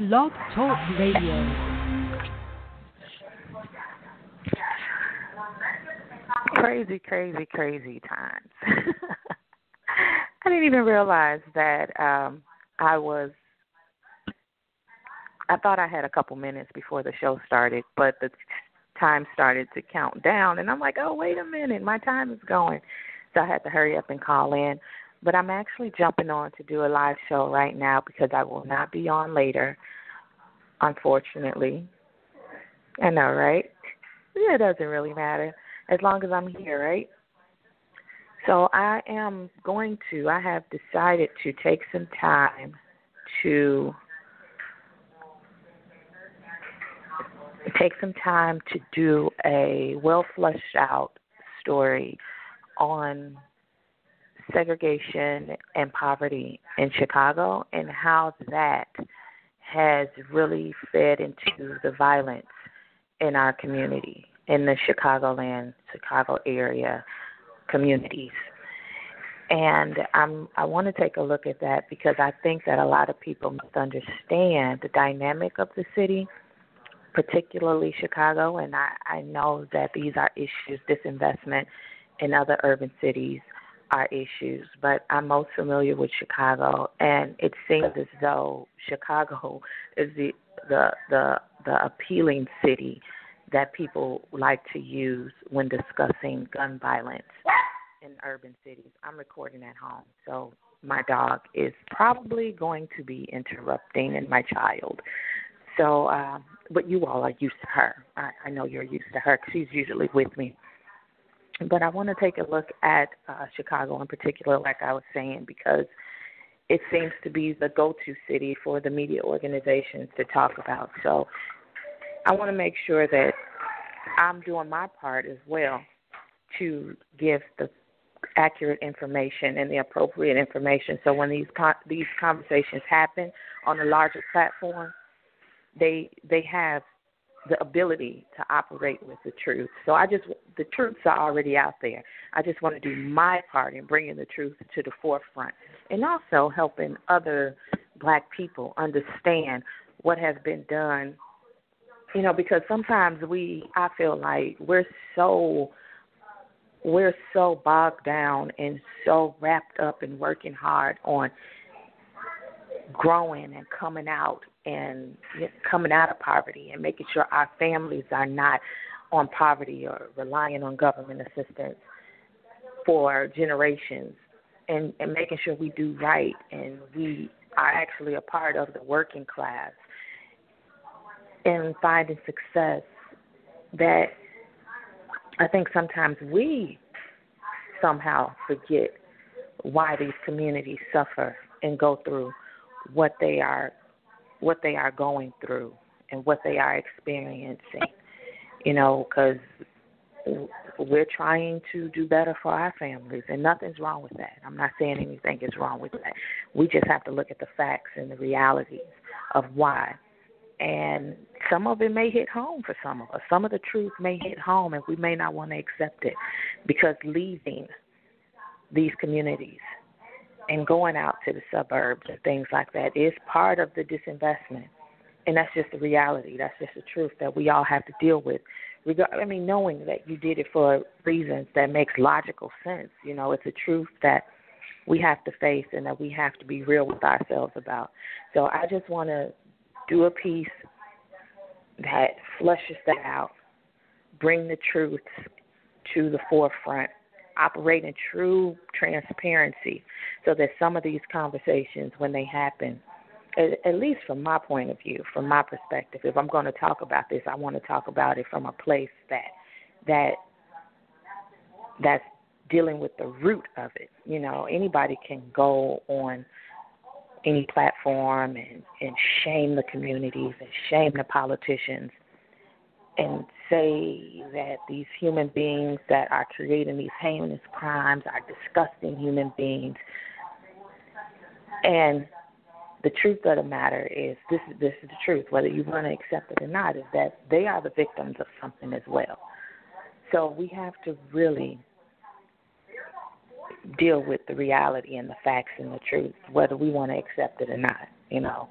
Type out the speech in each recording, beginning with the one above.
Blog Talk Radio. Crazy, crazy, crazy times. I didn't even realize that um I was I thought I had a couple minutes before the show started, but the time started to count down and I'm like, "Oh, wait a minute, my time is going." So I had to hurry up and call in. But I'm actually jumping on to do a live show right now because I will not be on later, unfortunately. I know, right? It doesn't really matter as long as I'm here, right? So I am going to, I have decided to take some time to take some time to do a well fleshed out story on segregation and poverty in Chicago and how that has really fed into the violence in our community, in the Chicagoland, Chicago area communities. And I'm, I want to take a look at that because I think that a lot of people must understand the dynamic of the city, particularly Chicago. And I, I know that these are issues, disinvestment in other urban cities are issues, but I'm most familiar with Chicago, and it seems as though Chicago is the the the, the appealing city that people like to use when discussing gun violence in urban cities. I'm recording at home, so my dog is probably going to be interrupting, and my child. So, um, but you all are used to her. I, I know you're used to her. She's usually with me but I want to take a look at uh, Chicago in particular, like I was saying, because it seems to be the go to city for the media organizations to talk about. So I want to make sure that I'm doing my part as well to give the accurate information and the appropriate information. So when these con- these conversations happen on a larger platform, they they have the ability to operate with the truth. So I just the truths are already out there. I just want to do my part in bringing the truth to the forefront and also helping other black people understand what has been done. You know, because sometimes we I feel like we're so we're so bogged down and so wrapped up in working hard on growing and coming out and coming out of poverty and making sure our families are not on poverty or relying on government assistance for generations and, and making sure we do right and we are actually a part of the working class and finding success that I think sometimes we somehow forget why these communities suffer and go through what they are what they are going through and what they are experiencing. You know, because we're trying to do better for our families, and nothing's wrong with that. I'm not saying anything is wrong with that. We just have to look at the facts and the realities of why. And some of it may hit home for some of us. Some of the truth may hit home, and we may not want to accept it because leaving these communities and going out to the suburbs and things like that is part of the disinvestment. And that's just the reality. That's just the truth that we all have to deal with. I mean, knowing that you did it for reasons that makes logical sense. You know, it's a truth that we have to face and that we have to be real with ourselves about. So I just want to do a piece that flushes that out, bring the truth to the forefront, operate in true transparency so that some of these conversations, when they happen, at, at least from my point of view, from my perspective, if I'm going to talk about this, I want to talk about it from a place that that that's dealing with the root of it. You know, anybody can go on any platform and, and shame the communities and shame the politicians and say that these human beings that are creating these heinous crimes are disgusting human beings. And the truth of the matter is this is this is the truth, whether you want to accept it or not, is that they are the victims of something as well. So we have to really deal with the reality and the facts and the truth, whether we want to accept it or not, you know.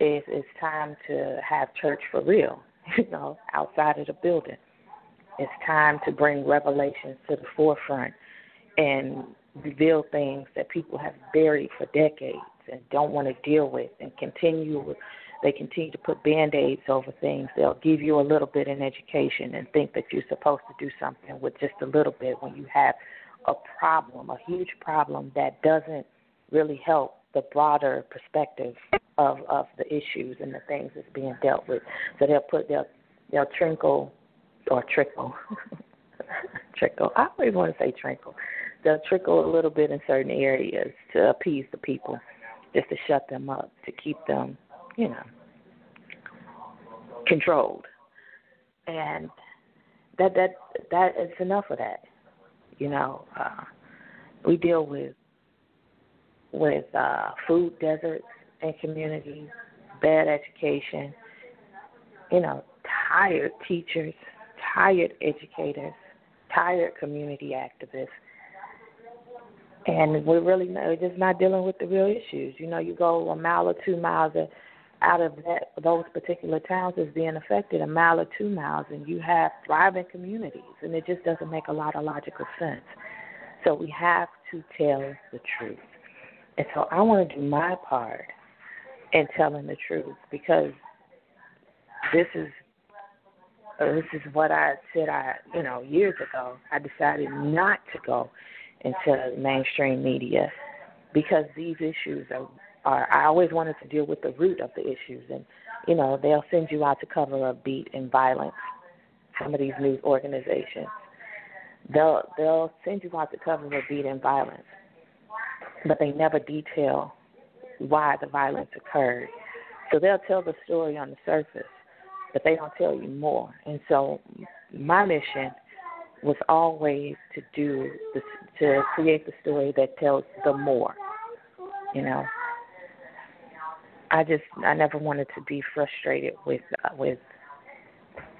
is it's time to have church for real, you know, outside of the building. It's time to bring revelations to the forefront and reveal things that people have buried for decades and don't want to deal with and continue with they continue to put band-aids over things. They'll give you a little bit in education and think that you're supposed to do something with just a little bit when you have a problem, a huge problem that doesn't really help the broader perspective of of the issues and the things that's being dealt with. So they'll put they'll they'll trinkle or trickle trickle. I always want to say trinkle. They'll trickle a little bit in certain areas to appease the people, just to shut them up, to keep them, you know, controlled. And that that that is enough of that. You know, uh, we deal with with uh, food deserts in communities, bad education, you know, tired teachers, tired educators, tired community activists. And we're really not, we're just not dealing with the real issues. You know, you go a mile or two miles out of that those particular towns is being affected, a mile or two miles, and you have thriving communities, and it just doesn't make a lot of logical sense. So we have to tell the truth. And so I want to do my part in telling the truth because this is this is what I said I you know years ago. I decided not to go into mainstream media because these issues are are I always wanted to deal with the root of the issues and you know they'll send you out to cover a beat in violence. Some of these news organizations they'll they'll send you out to cover a beat in violence but they never detail why the violence occurred. So they'll tell the story on the surface, but they don't tell you more. And so my mission was always to do this, to create the story that tells the more. You know, I just I never wanted to be frustrated with uh, with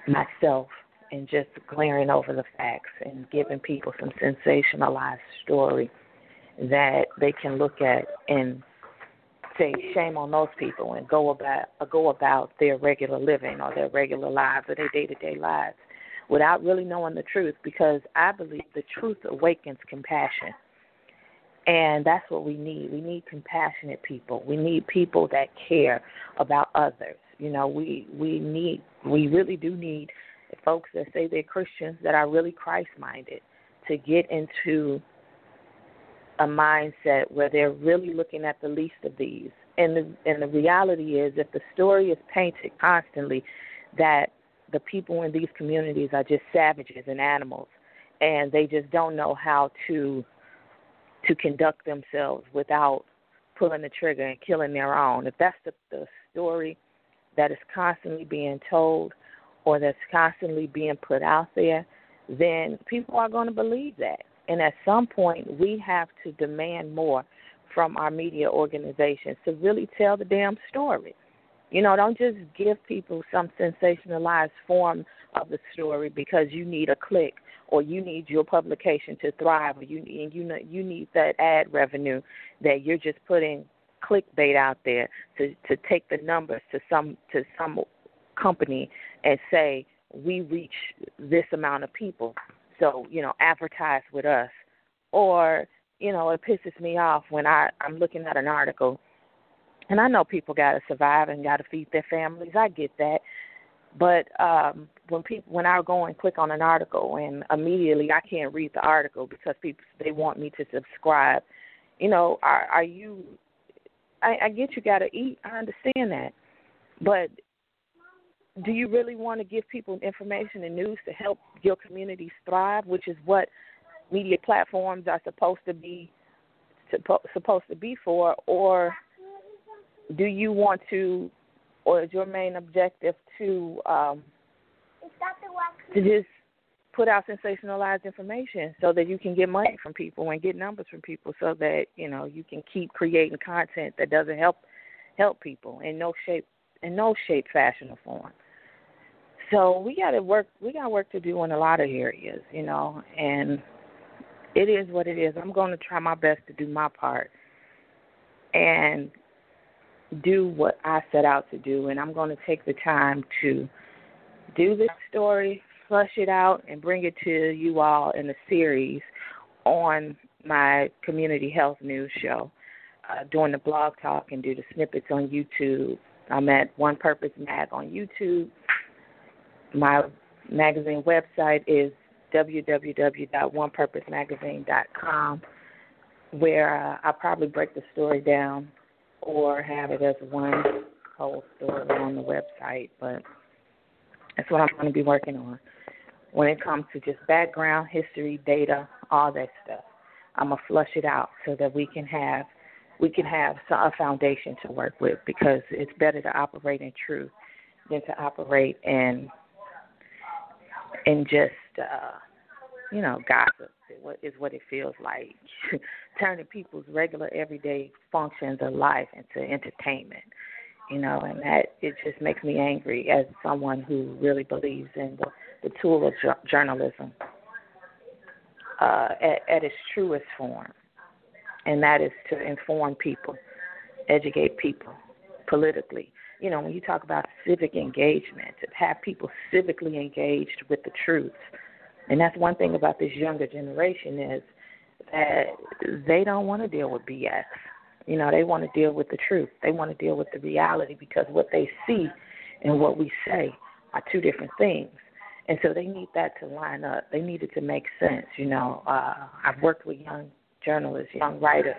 myself and just glaring over the facts and giving people some sensationalized story that they can look at and say shame on those people and go about go about their regular living or their regular lives or their day to day lives without really knowing the truth because I believe the truth awakens compassion. And that's what we need. We need compassionate people. We need people that care about others. You know, we we need we really do need folks that say they're Christians that are really Christ minded to get into a mindset where they're really looking at the least of these. And the and the reality is if the story is painted constantly that the people in these communities are just savages and animals and they just don't know how to to conduct themselves without pulling the trigger and killing their own. If that's the, the story that is constantly being told or that's constantly being put out there, then people are going to believe that. And at some point, we have to demand more from our media organizations to really tell the damn story. You know, don't just give people some sensationalized form of the story because you need a click or you need your publication to thrive or you need you know you need that ad revenue that you're just putting clickbait out there to to take the numbers to some to some company and say we reach this amount of people so you know advertise with us. Or you know it pisses me off when i i'm looking at an article and i know people got to survive and got to feed their families i get that. But um when people when i go and click on an article and immediately i can't read the article because people they want me to subscribe you know are are you i i get you got to eat i understand that. But do you really want to give people information and news to help your communities thrive, which is what media platforms are supposed to be supposed to be for, or do you want to, or is your main objective to um, to just put out sensationalized information so that you can get money from people and get numbers from people, so that you know you can keep creating content that doesn't help help people in no shape in no shape, fashion, or form so we got to work. We got work to do in a lot of areas, you know, and it is what it is. I'm going to try my best to do my part, and do what I set out to do, and I'm going to take the time to do this story, flush it out, and bring it to you all in a series on my community health news show. Uh, doing the blog talk and do the snippets on YouTube. I'm at One Purpose Mag on YouTube. My magazine website is www.onepurposemagazine.com, where uh, I'll probably break the story down or have it as one whole story on the website. But that's what I'm going to be working on when it comes to just background, history, data, all that stuff. I'm gonna flush it out so that we can have we can have a foundation to work with because it's better to operate in truth than to operate in in just uh you know gossip is what it feels like. Turning people's regular everyday functions of life into entertainment you know and that it just makes me angry as someone who really believes in the, the tool of ju- journalism uh, at, at its truest form. And that is to inform people educate people politically you know when you talk about civic engagement to have people civically engaged with the truth and that's one thing about this younger generation is that they don't want to deal with BS. You know, they want to deal with the truth. They want to deal with the reality because what they see and what we say are two different things. And so they need that to line up. They need it to make sense. You know, uh, I've worked with young journalists, young writers,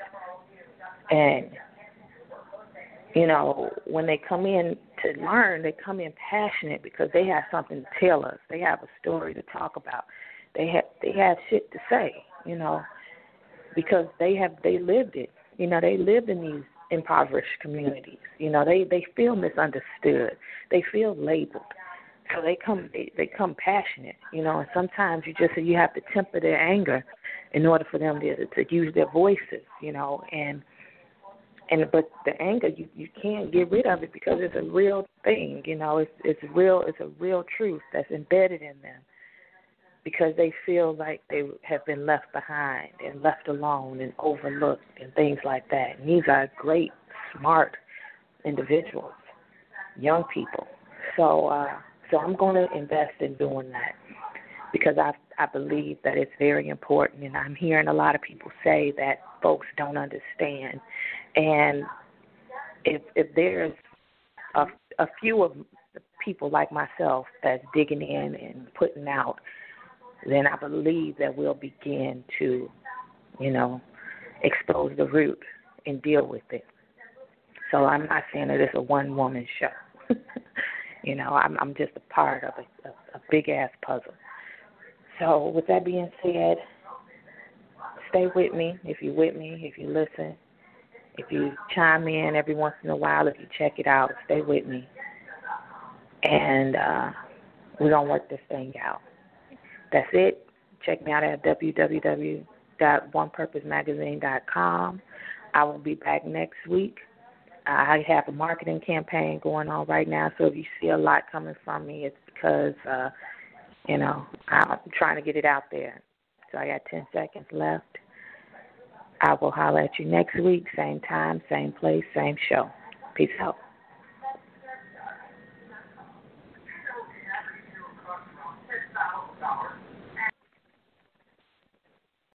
and you know, when they come in to learn, they come in passionate because they have something to tell us. They have a story to talk about. They have they have shit to say, you know, because they have they lived it. You know, they lived in these impoverished communities. You know, they they feel misunderstood. They feel labeled. So they come they, they come passionate, you know, and sometimes you just you have to temper their anger in order for them to to use their voices, you know, and and but the anger you you can't get rid of it because it's a real thing you know it's it's real it's a real truth that's embedded in them because they feel like they have been left behind and left alone and overlooked and things like that. And these are great smart individuals young people. So uh so i'm going to invest in doing that because i i believe that it's very important and i'm hearing a lot of people say that folks don't understand and if if there's a, a few of people like myself that's digging in and putting out, then I believe that we'll begin to, you know, expose the root and deal with it. So I'm not saying that it's a one woman show. you know, I'm I'm just a part of a, a, a big ass puzzle. So with that being said, stay with me if you're with me, if you listen, if you chime in every once in a while, if you check it out, stay with me. And uh, we're going to work this thing out. That's it. Check me out at www.onepurposemagazine.com. I will be back next week. I have a marketing campaign going on right now, so if you see a lot coming from me, it's because, uh, you know, I'm trying to get it out there. So I got 10 seconds left. I will holler at you next week, same time, same place, same show. Peace out.